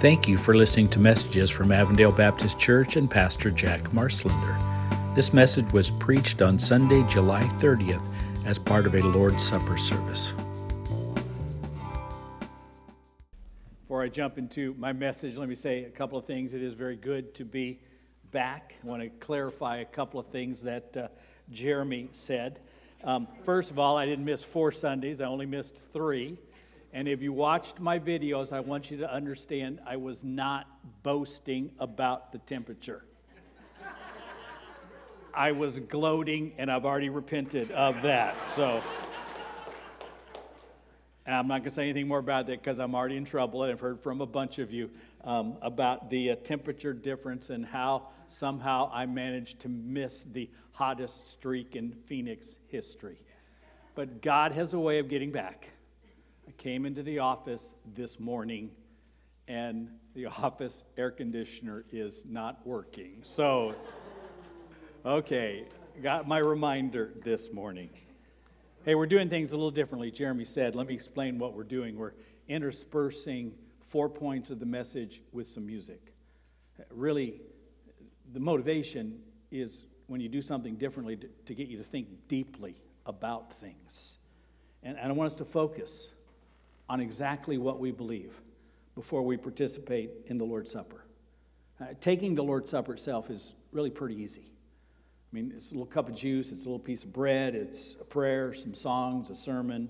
Thank you for listening to messages from Avondale Baptist Church and Pastor Jack Marslender. This message was preached on Sunday, July 30th, as part of a Lord's Supper service. Before I jump into my message, let me say a couple of things. It is very good to be back. I want to clarify a couple of things that uh, Jeremy said. Um, first of all, I didn't miss four Sundays, I only missed three. And if you watched my videos, I want you to understand I was not boasting about the temperature. I was gloating, and I've already repented of that. So, and I'm not going to say anything more about that because I'm already in trouble. And I've heard from a bunch of you um, about the uh, temperature difference and how somehow I managed to miss the hottest streak in Phoenix history. But God has a way of getting back. Came into the office this morning and the office air conditioner is not working. So, okay, got my reminder this morning. Hey, we're doing things a little differently. Jeremy said, let me explain what we're doing. We're interspersing four points of the message with some music. Really, the motivation is when you do something differently to, to get you to think deeply about things. And, and I want us to focus on exactly what we believe before we participate in the Lord's Supper. Uh, taking the Lord's Supper itself is really pretty easy. I mean, it's a little cup of juice, it's a little piece of bread, it's a prayer, some songs, a sermon.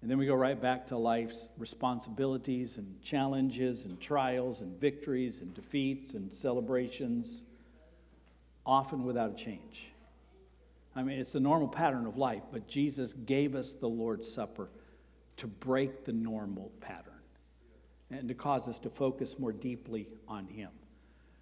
And then we go right back to life's responsibilities and challenges and trials and victories and defeats and celebrations, often without a change. I mean, it's the normal pattern of life, but Jesus gave us the Lord's Supper to break the normal pattern and to cause us to focus more deeply on Him.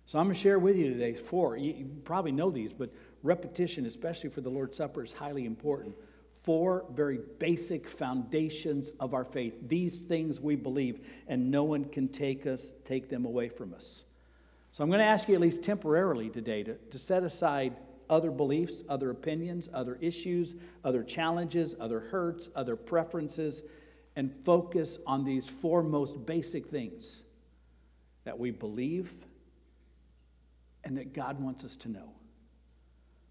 So I'm going to share with you today four. You probably know these, but repetition, especially for the Lord's Supper, is highly important. Four very basic foundations of our faith. These things we believe, and no one can take us, take them away from us. So I'm going to ask you at least temporarily today to, to set aside other beliefs, other opinions, other issues, other challenges, other hurts, other preferences, and focus on these four most basic things that we believe and that God wants us to know.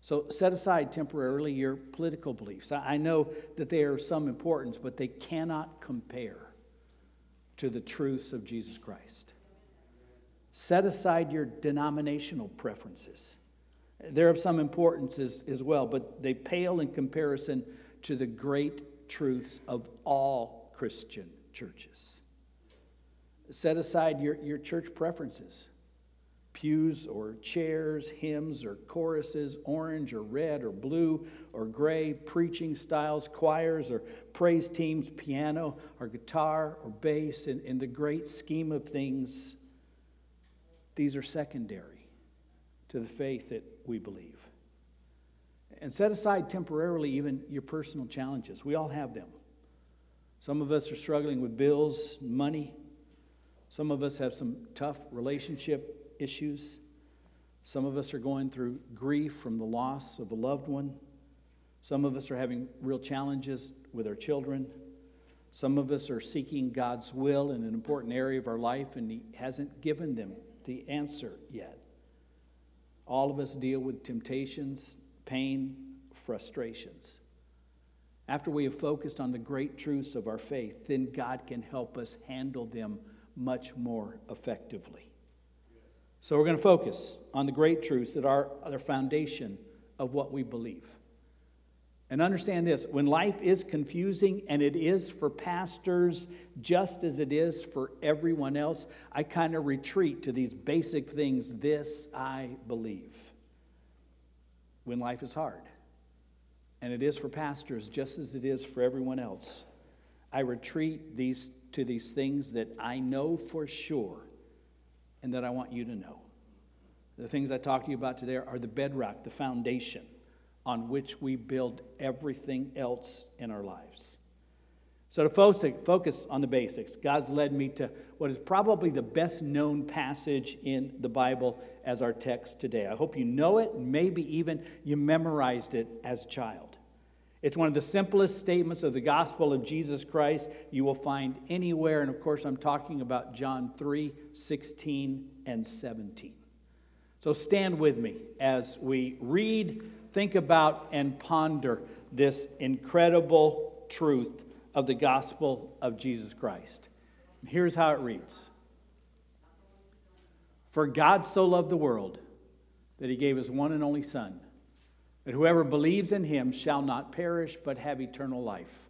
So set aside temporarily your political beliefs. I know that they are of some importance, but they cannot compare to the truths of Jesus Christ. Set aside your denominational preferences. They're of some importance as, as well, but they pale in comparison to the great truths of all Christian churches. Set aside your, your church preferences pews or chairs, hymns or choruses, orange or red or blue or gray, preaching styles, choirs or praise teams, piano or guitar or bass. In, in the great scheme of things, these are secondary to the faith that we believe. And set aside temporarily even your personal challenges. We all have them. Some of us are struggling with bills, money. Some of us have some tough relationship issues. Some of us are going through grief from the loss of a loved one. Some of us are having real challenges with our children. Some of us are seeking God's will in an important area of our life, and He hasn't given them the answer yet. All of us deal with temptations, pain, frustrations. After we have focused on the great truths of our faith, then God can help us handle them much more effectively. So we're going to focus on the great truths that are the foundation of what we believe. And understand this when life is confusing, and it is for pastors just as it is for everyone else, I kind of retreat to these basic things. This I believe. When life is hard and it is for pastors just as it is for everyone else. I retreat these, to these things that I know for sure and that I want you to know. The things I talk to you about today are the bedrock, the foundation on which we build everything else in our lives. So, to focus on the basics, God's led me to what is probably the best known passage in the Bible as our text today. I hope you know it, maybe even you memorized it as a child. It's one of the simplest statements of the gospel of Jesus Christ you will find anywhere. And of course, I'm talking about John 3 16 and 17. So stand with me as we read, think about, and ponder this incredible truth of the gospel of Jesus Christ. Here's how it reads For God so loved the world that he gave his one and only Son that whoever believes in him shall not perish but have eternal life.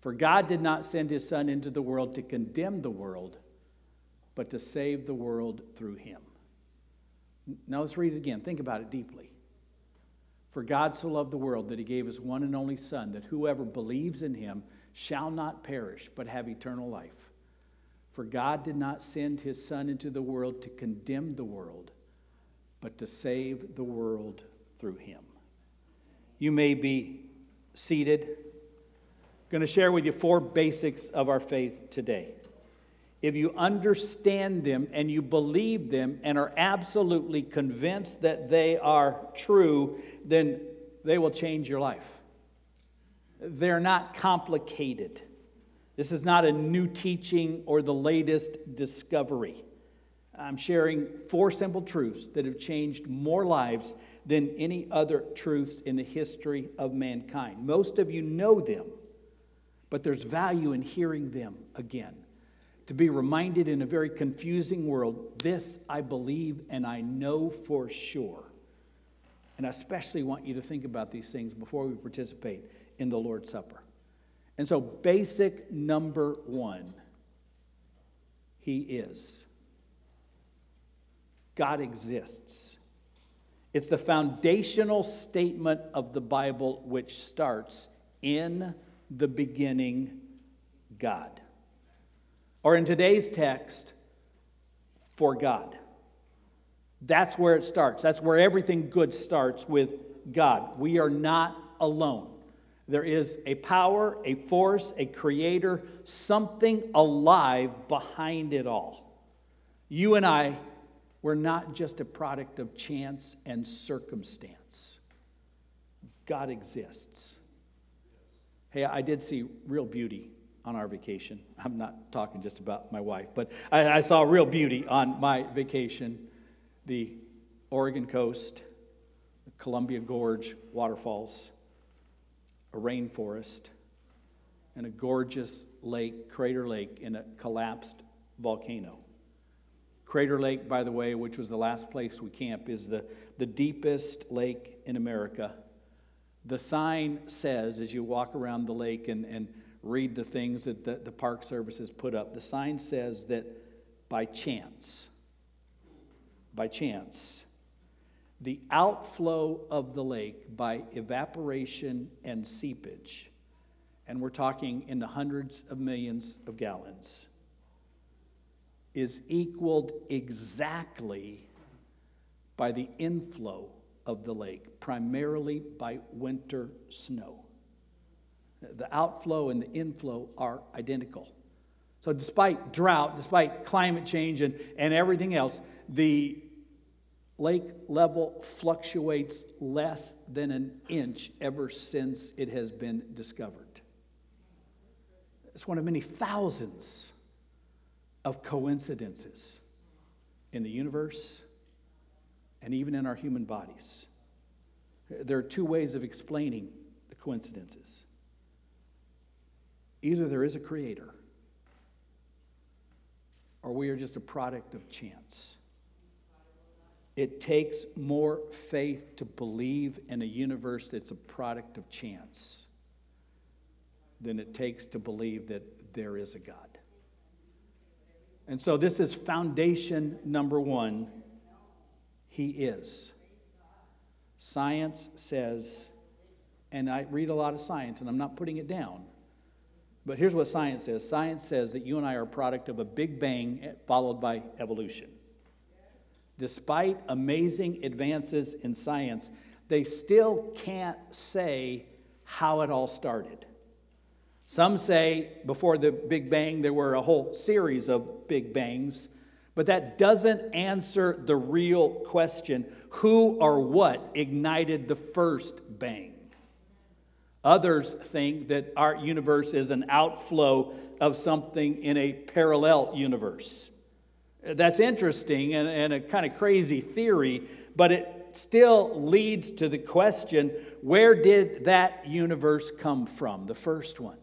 For God did not send his Son into the world to condemn the world, but to save the world through him. Now let's read it again. Think about it deeply. For God so loved the world that he gave his one and only Son, that whoever believes in him shall not perish but have eternal life. For God did not send his Son into the world to condemn the world, but to save the world through him. You may be seated. I'm going to share with you four basics of our faith today. If you understand them and you believe them and are absolutely convinced that they are true, then they will change your life. They're not complicated. This is not a new teaching or the latest discovery. I'm sharing four simple truths that have changed more lives than any other truths in the history of mankind. Most of you know them, but there's value in hearing them again. To be reminded in a very confusing world, this I believe and I know for sure. And I especially want you to think about these things before we participate in the Lord's Supper. And so, basic number one He is. God exists. It's the foundational statement of the Bible which starts in the beginning, God. Or in today's text, for God. That's where it starts. That's where everything good starts with God. We are not alone. There is a power, a force, a creator, something alive behind it all. You and I we're not just a product of chance and circumstance. God exists. Hey, I did see real beauty on our vacation. I'm not talking just about my wife, but I, I saw real beauty on my vacation. The Oregon coast, the Columbia Gorge waterfalls, a rainforest, and a gorgeous lake, Crater Lake, in a collapsed volcano. Crater Lake, by the way, which was the last place we camp, is the, the deepest lake in America. The sign says, as you walk around the lake and, and read the things that the, the Park Service has put up, the sign says that by chance, by chance, the outflow of the lake by evaporation and seepage, and we're talking in the hundreds of millions of gallons is equaled exactly by the inflow of the lake, primarily by winter snow. The outflow and the inflow are identical. So, despite drought, despite climate change and, and everything else, the lake level fluctuates less than an inch ever since it has been discovered. It's one of many thousands of coincidences in the universe and even in our human bodies. There are two ways of explaining the coincidences. Either there is a creator, or we are just a product of chance. It takes more faith to believe in a universe that's a product of chance than it takes to believe that there is a God. And so this is foundation number one. He is. Science says, and I read a lot of science, and I'm not putting it down, but here's what science says science says that you and I are a product of a big bang eh, followed by evolution. Despite amazing advances in science, they still can't say how it all started. Some say before the Big Bang there were a whole series of Big Bangs, but that doesn't answer the real question who or what ignited the first bang? Others think that our universe is an outflow of something in a parallel universe. That's interesting and, and a kind of crazy theory, but it still leads to the question where did that universe come from, the first one?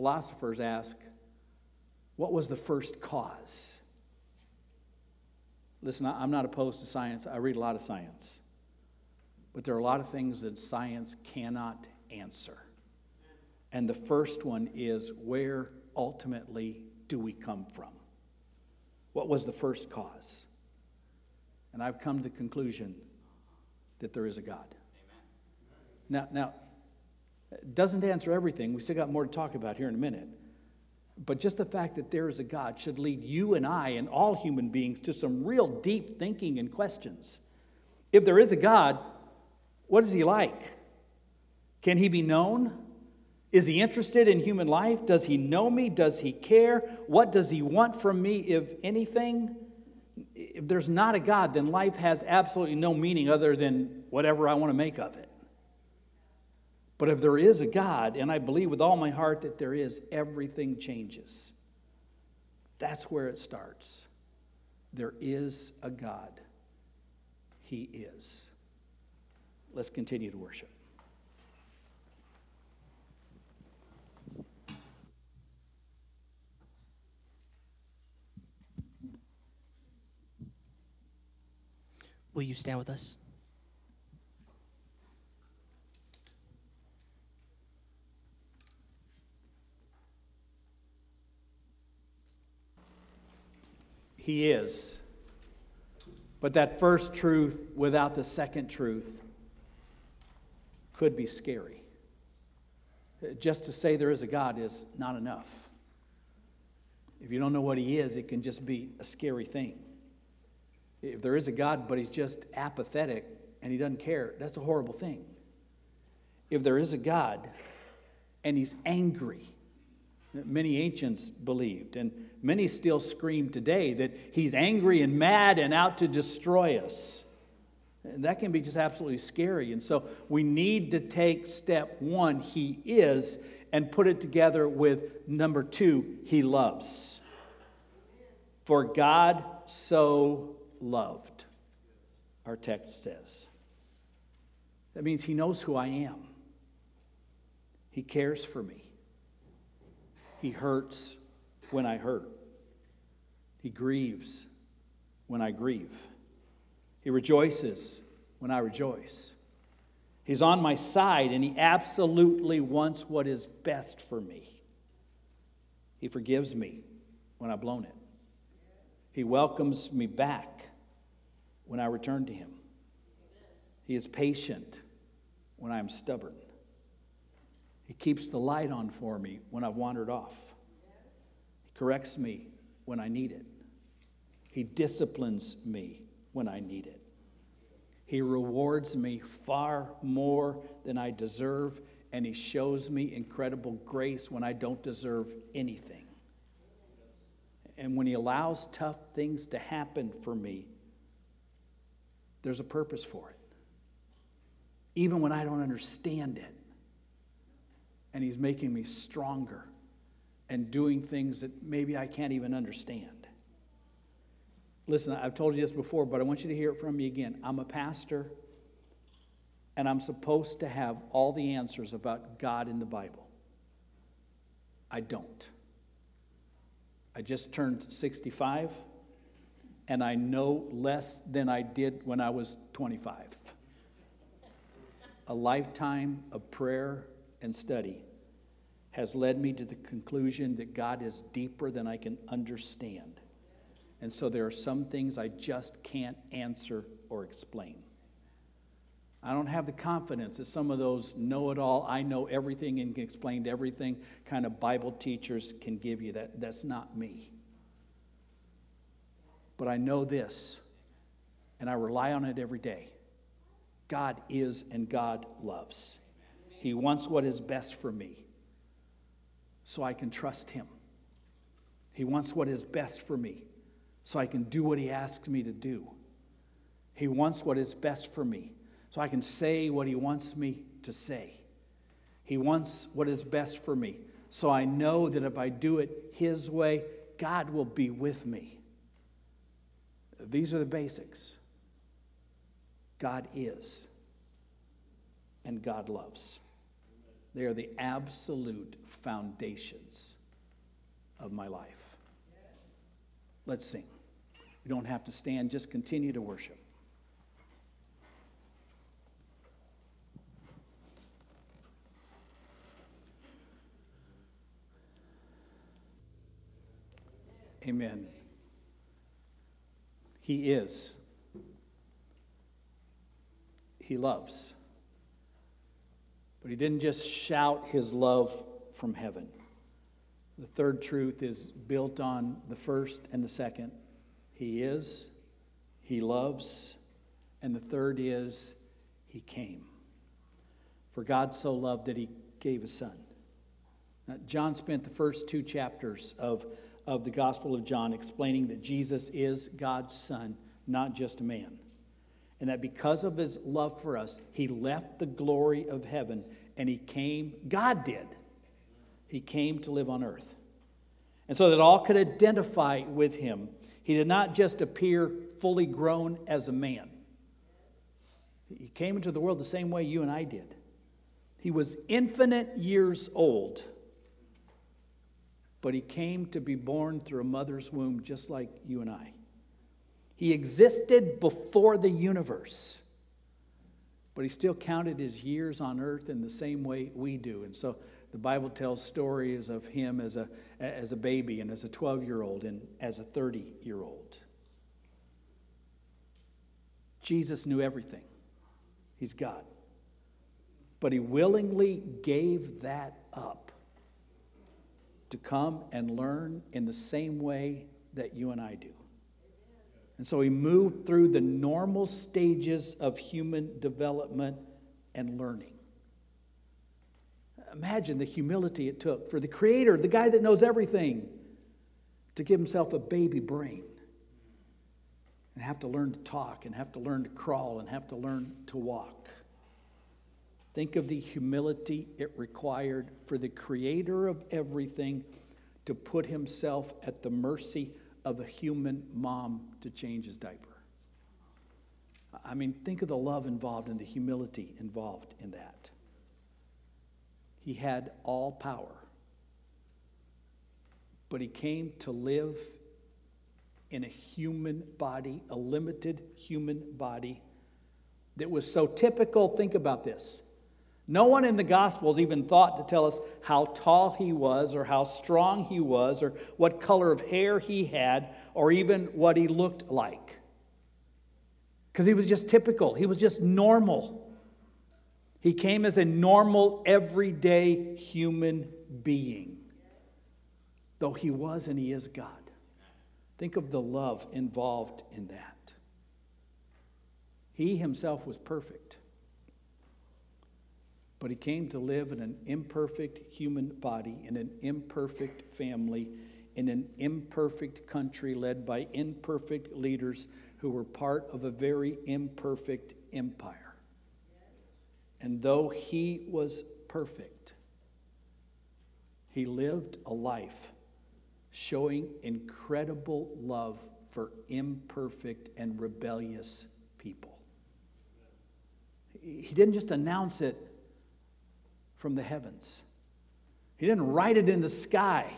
Philosophers ask, what was the first cause? Listen, I'm not opposed to science. I read a lot of science. But there are a lot of things that science cannot answer. And the first one is where ultimately do we come from? What was the first cause? And I've come to the conclusion that there is a God. Now, now, it doesn't answer everything. We still got more to talk about here in a minute. But just the fact that there is a God should lead you and I and all human beings to some real deep thinking and questions. If there is a God, what is he like? Can he be known? Is he interested in human life? Does he know me? Does he care? What does he want from me, if anything? If there's not a God, then life has absolutely no meaning other than whatever I want to make of it. But if there is a God, and I believe with all my heart that there is, everything changes. That's where it starts. There is a God. He is. Let's continue to worship. Will you stand with us? He is. But that first truth without the second truth could be scary. Just to say there is a God is not enough. If you don't know what He is, it can just be a scary thing. If there is a God, but He's just apathetic and He doesn't care, that's a horrible thing. If there is a God and He's angry, many ancients believed, and many still scream today that He's angry and mad and out to destroy us. And that can be just absolutely scary. And so we need to take step one, He is, and put it together with number two, He loves. For God so loved, our text says. That means He knows who I am, He cares for me, He hurts when I hurt, He grieves when I grieve. He rejoices when I rejoice. He's on my side and he absolutely wants what is best for me. He forgives me when I've blown it. He welcomes me back when I return to him. He is patient when I'm stubborn. He keeps the light on for me when I've wandered off. He corrects me when I need it. He disciplines me when I need it. He rewards me far more than I deserve, and He shows me incredible grace when I don't deserve anything. And when He allows tough things to happen for me, there's a purpose for it. Even when I don't understand it. And He's making me stronger and doing things that maybe I can't even understand. Listen, I've told you this before, but I want you to hear it from me again. I'm a pastor, and I'm supposed to have all the answers about God in the Bible. I don't. I just turned 65, and I know less than I did when I was 25. A lifetime of prayer and study has led me to the conclusion that God is deeper than I can understand. And so there are some things I just can't answer or explain. I don't have the confidence that some of those know it all, I know everything and can explain everything kind of Bible teachers can give you. That, that's not me. But I know this, and I rely on it every day. God is and God loves. He wants what is best for me, so I can trust Him. He wants what is best for me, so I can do what He asks me to do. He wants what is best for me, so I can say what He wants me to say. He wants what is best for me. So I know that if I do it His way, God will be with me. These are the basics God is, and God loves. They are the absolute foundations of my life. Let's sing. You don't have to stand, just continue to worship. Amen. He is. He loves. But he didn't just shout his love from heaven. The third truth is built on the first and the second. He is, he loves, and the third is, he came. For God so loved that he gave his son. Now, John spent the first two chapters of, of the Gospel of John explaining that Jesus is God's son, not just a man. And that because of his love for us, he left the glory of heaven and he came, God did. He came to live on earth. And so that all could identify with him, he did not just appear fully grown as a man. He came into the world the same way you and I did. He was infinite years old, but he came to be born through a mother's womb just like you and I. He existed before the universe, but he still counted his years on earth in the same way we do. And so the Bible tells stories of him as a, as a baby and as a 12 year old and as a 30 year old. Jesus knew everything, he's God. But he willingly gave that up to come and learn in the same way that you and I do. And so he moved through the normal stages of human development and learning. Imagine the humility it took for the Creator, the guy that knows everything, to give himself a baby brain and have to learn to talk and have to learn to crawl and have to learn to walk. Think of the humility it required for the Creator of everything to put himself at the mercy of a human mom to change his diaper. I mean, think of the love involved and the humility involved in that. He had all power, but he came to live in a human body, a limited human body that was so typical. Think about this no one in the Gospels even thought to tell us how tall he was, or how strong he was, or what color of hair he had, or even what he looked like. Because he was just typical, he was just normal. He came as a normal, everyday human being, though he was and he is God. Think of the love involved in that. He himself was perfect. But he came to live in an imperfect human body, in an imperfect family, in an imperfect country led by imperfect leaders who were part of a very imperfect empire. And though he was perfect, he lived a life showing incredible love for imperfect and rebellious people. He didn't just announce it from the heavens. He didn't write it in the sky.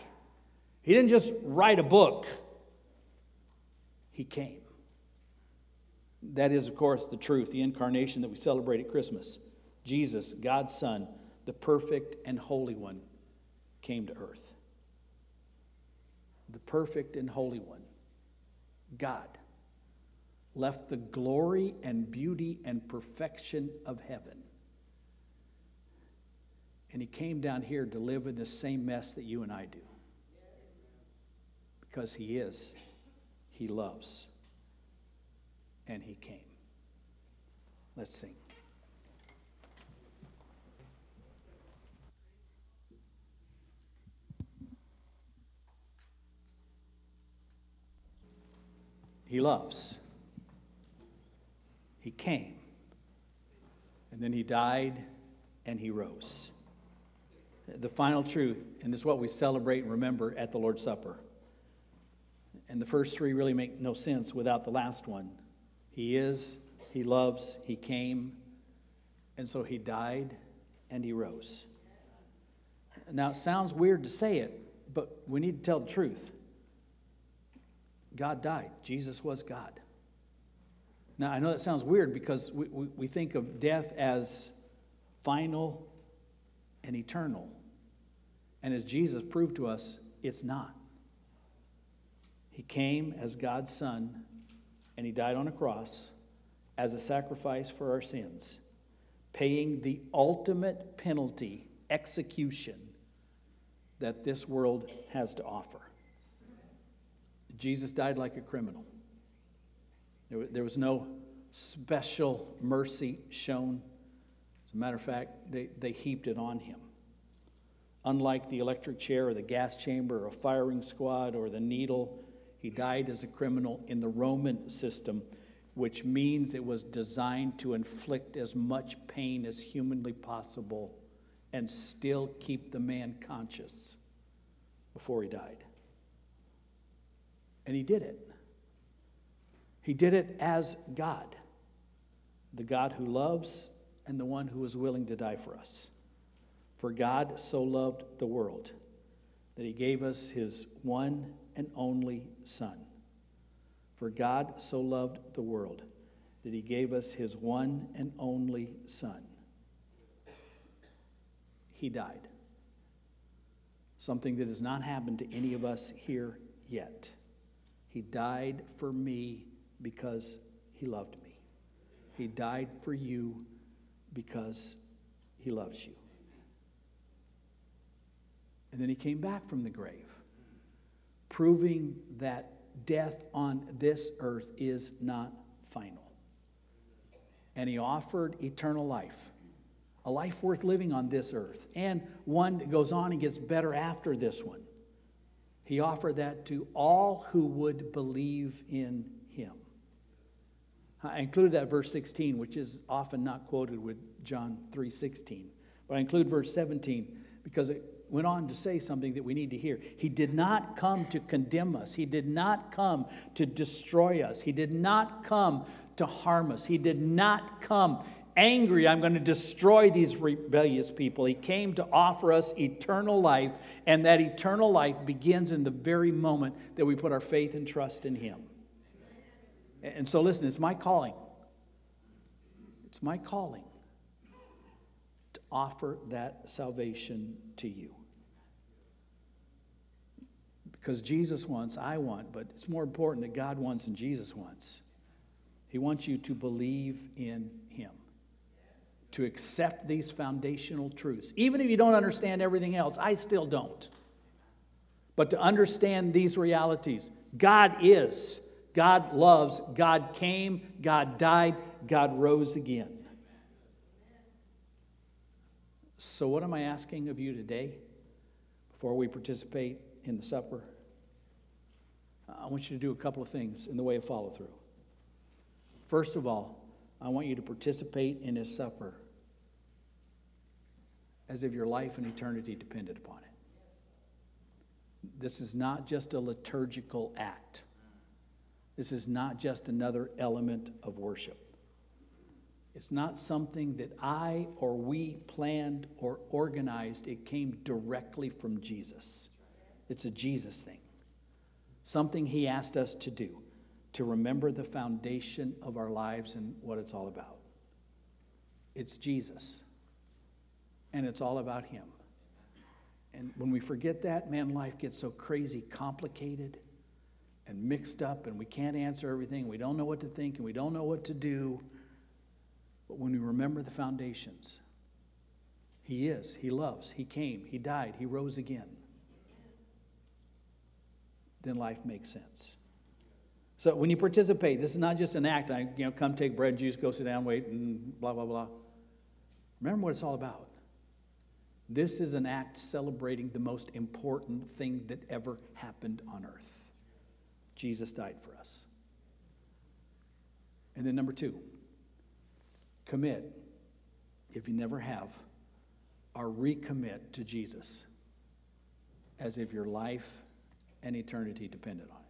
He didn't just write a book. He came. That is, of course, the truth, the incarnation that we celebrate at Christmas. Jesus, God's Son, the perfect and holy one, came to earth. The perfect and holy one, God, left the glory and beauty and perfection of heaven and he came down here to live in the same mess that you and I do. Because he is, he loves, and he came. Let's sing. He loves. He came. And then he died and he rose. The final truth, and is what we celebrate and remember at the Lord's Supper. And the first three really make no sense without the last one. He is, he loves, he came, and so he died and he rose. Now, it sounds weird to say it, but we need to tell the truth. God died, Jesus was God. Now, I know that sounds weird because we, we, we think of death as final and eternal. And as Jesus proved to us, it's not. He came as God's Son, and He died on a cross as a sacrifice for our sins, paying the ultimate penalty, execution, that this world has to offer. Jesus died like a criminal. There was no special mercy shown. As a matter of fact, they, they heaped it on him. Unlike the electric chair or the gas chamber or a firing squad or the needle, he died as a criminal in the Roman system, which means it was designed to inflict as much pain as humanly possible and still keep the man conscious before he died. And he did it. He did it as God, the God who loves and the one who is willing to die for us. For God so loved the world that he gave us his one and only Son. For God so loved the world that he gave us his one and only Son. He died. Something that has not happened to any of us here yet. He died for me because he loved me. He died for you because he loves you. And then he came back from the grave, proving that death on this earth is not final. And he offered eternal life, a life worth living on this earth, and one that goes on and gets better after this one. He offered that to all who would believe in him. I included that verse 16, which is often not quoted with John 3:16. But I include verse 17 because it went on to say something that we need to hear. He did not come to condemn us. He did not come to destroy us. He did not come to harm us. He did not come angry, I'm going to destroy these rebellious people. He came to offer us eternal life, and that eternal life begins in the very moment that we put our faith and trust in Him. And so, listen, it's my calling. It's my calling to offer that salvation to you. Because Jesus wants, I want, but it's more important that God wants and Jesus wants. He wants you to believe in Him, to accept these foundational truths. Even if you don't understand everything else, I still don't. But to understand these realities, God is. God loves, God came, God died, God rose again. So, what am I asking of you today before we participate in the supper? I want you to do a couple of things in the way of follow through. First of all, I want you to participate in His supper as if your life and eternity depended upon it. This is not just a liturgical act. This is not just another element of worship. It's not something that I or we planned or organized. It came directly from Jesus. It's a Jesus thing, something He asked us to do to remember the foundation of our lives and what it's all about. It's Jesus, and it's all about Him. And when we forget that, man, life gets so crazy complicated and mixed up, and we can't answer everything. We don't know what to think, and we don't know what to do. But when we remember the foundations, He is, He loves, He came, He died, He rose again, then life makes sense. So when you participate, this is not just an act. I, you know, come take bread, juice, go sit down, wait, and blah, blah, blah. Remember what it's all about. This is an act celebrating the most important thing that ever happened on earth. Jesus died for us. And then, number two, commit if you never have, or recommit to Jesus as if your life and eternity depended on it.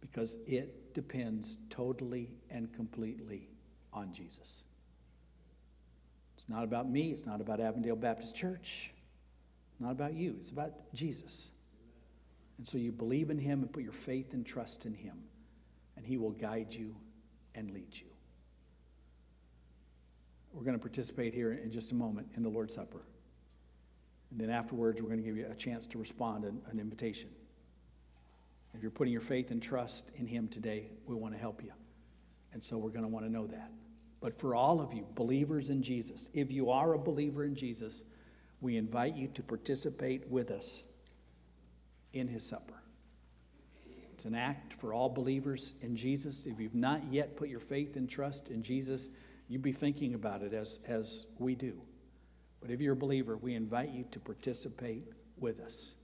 Because it depends totally and completely on Jesus. It's not about me, it's not about Avondale Baptist Church, not about you, it's about Jesus. And so you believe in him and put your faith and trust in him, and he will guide you and lead you. We're going to participate here in just a moment in the Lord's Supper. And then afterwards, we're going to give you a chance to respond an, an invitation. If you're putting your faith and trust in Him today, we want to help you. And so we're going to want to know that. But for all of you, believers in Jesus, if you are a believer in Jesus, we invite you to participate with us in His supper. It's an act for all believers in Jesus. If you've not yet put your faith and trust in Jesus, you'd be thinking about it as, as we do. But if you're a believer, we invite you to participate with us.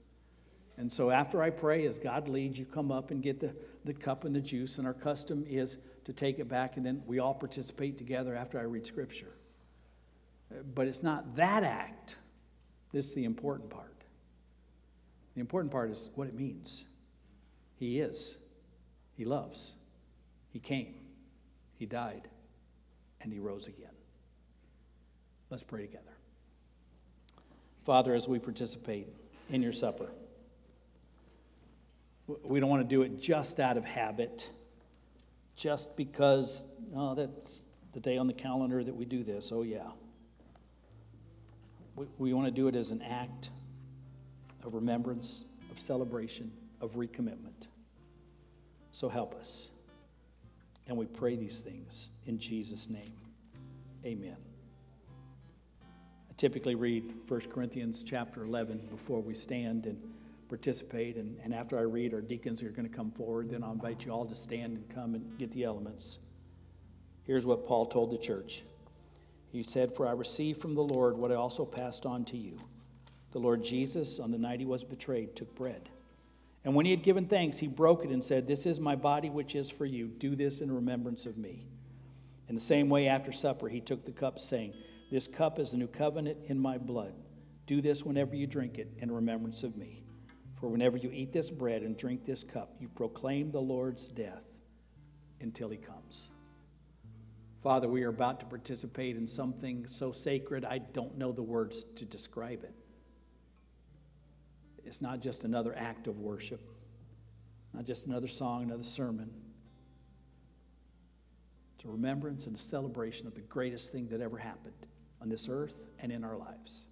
And so after I pray, as God leads, you come up and get the, the cup and the juice. And our custom is to take it back, and then we all participate together after I read Scripture. But it's not that act that's the important part. The important part is what it means. He is, He loves, He came, He died, and He rose again. Let's pray together. Father, as we participate in your supper, we don't want to do it just out of habit, just because, oh, that's the day on the calendar that we do this. Oh, yeah. We, we want to do it as an act of remembrance, of celebration, of recommitment. So help us. And we pray these things in Jesus' name. Amen. I typically read 1 Corinthians chapter 11 before we stand and participate. And, and after I read, our deacons are going to come forward. Then I'll invite you all to stand and come and get the elements. Here's what Paul told the church He said, For I received from the Lord what I also passed on to you. The Lord Jesus, on the night he was betrayed, took bread. And when he had given thanks, he broke it and said, This is my body which is for you. Do this in remembrance of me. In the same way, after supper, he took the cup, saying, this cup is the new covenant in my blood. Do this whenever you drink it in remembrance of me. For whenever you eat this bread and drink this cup, you proclaim the Lord's death until he comes. Father, we are about to participate in something so sacred, I don't know the words to describe it. It's not just another act of worship, not just another song, another sermon. It's a remembrance and a celebration of the greatest thing that ever happened on this earth and in our lives.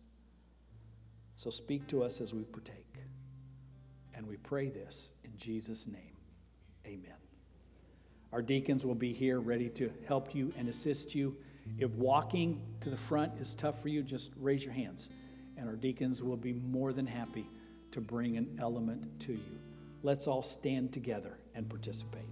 So speak to us as we partake. And we pray this in Jesus' name. Amen. Our deacons will be here ready to help you and assist you. If walking to the front is tough for you, just raise your hands. And our deacons will be more than happy to bring an element to you. Let's all stand together and participate.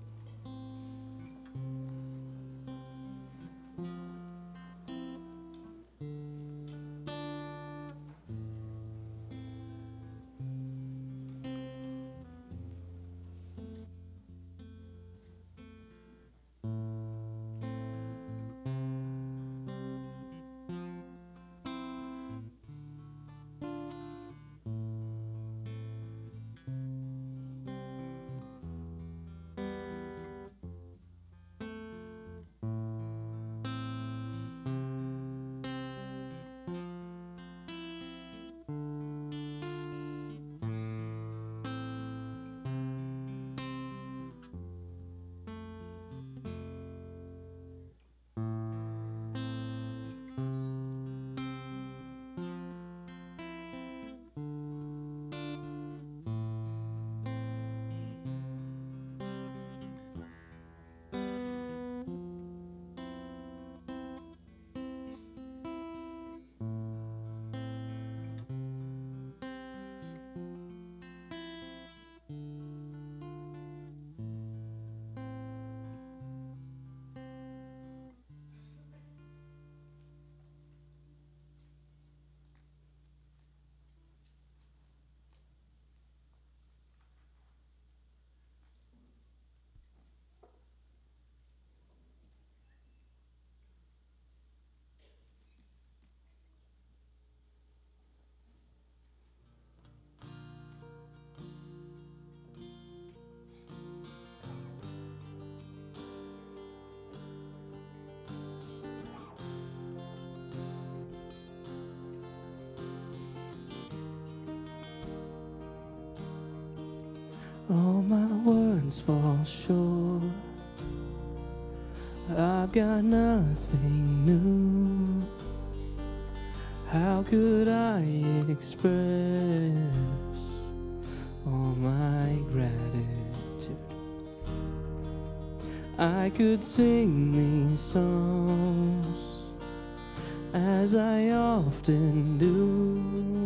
My words fall short. I've got nothing new. How could I express all my gratitude? I could sing these songs as I often do,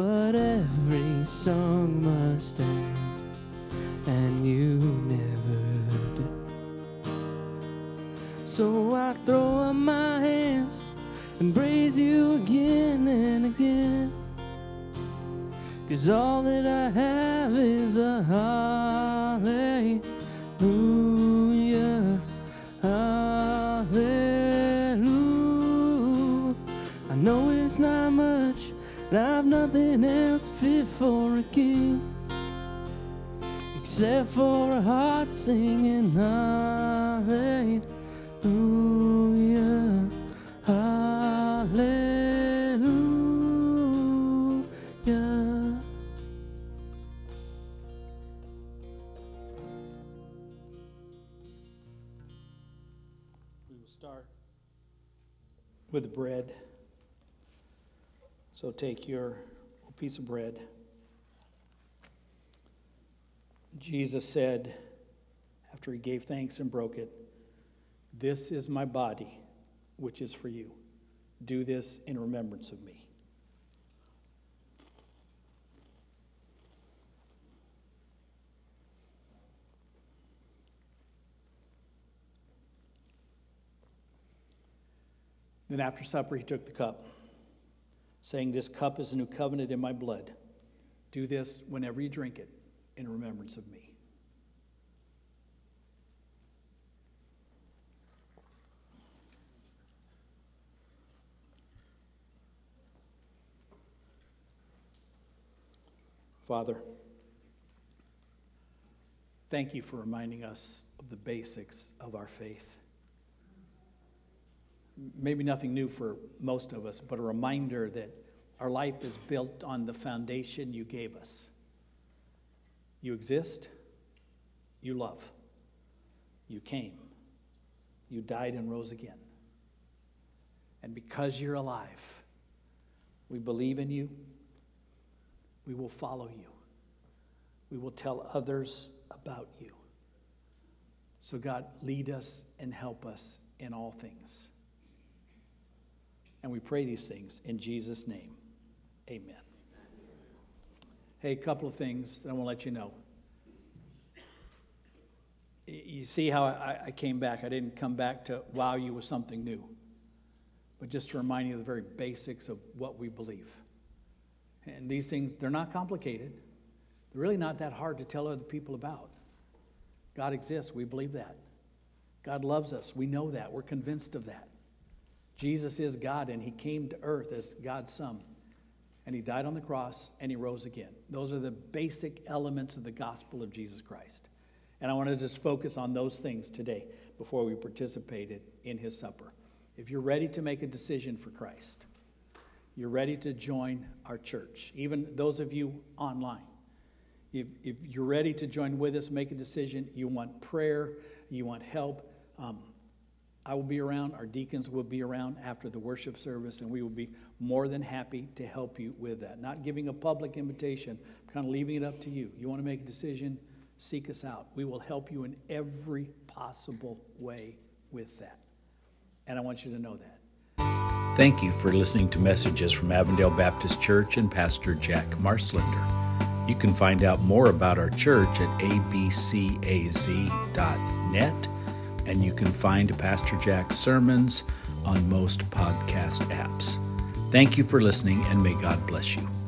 but every song must end, and you never do. So I throw up my hands and praise you again and again. Cause all that I have is a hallelujah. I've nothing else fit for a king. Except for a heart singing hallelujah. Hallelujah. We will start with the bread. So take your piece of bread. Jesus said, after he gave thanks and broke it, This is my body, which is for you. Do this in remembrance of me. Then after supper, he took the cup, saying, This cup is a new covenant in my blood. Do this whenever you drink it in remembrance of me. Father, thank you for reminding us of the basics of our faith maybe nothing new for most of us, but a reminder that our life is built on the foundation you gave us. You exist, you love, you came, you died and rose again. And because you're alive, we believe in you, we will follow you, we will tell others about you. So, God, lead us and help us in all things. And we pray these things in Jesus' name. Amen. Hey, a couple of things that I want to let you know. You see how I, came back. I didn't come back to wow you with something new, but just to remind you of the very basics of what we believe. And these things, they're not complicated. They're really not that hard to tell other people about. God exists. We believe that. God loves us. We know that. We're convinced of that. Jesus is God, and he came to earth as God's Son. And he died on the cross, and he rose again. Those are the basic elements of the gospel of Jesus Christ. And I want to just focus on those things today before we participated in his supper. If you're ready to make a decision for Christ, you're ready to join our church, even those of you online. If, if you're ready to join with us, make a decision, you want prayer, you want help, um, I will be around, our deacons will be around after the worship service, and we will be more than happy to help you with that. Not giving a public invitation, kind of leaving it up to you. You want to make a decision, seek us out. We will help you in every possible way with that. And I want you to know that. Thank you for listening to messages from Avondale Baptist Church and Pastor Jack Marslender. You can find out more about our church at abcaz.net and you can find Pastor Jack's sermons on most podcast apps. Thank you for listening, and may God bless you.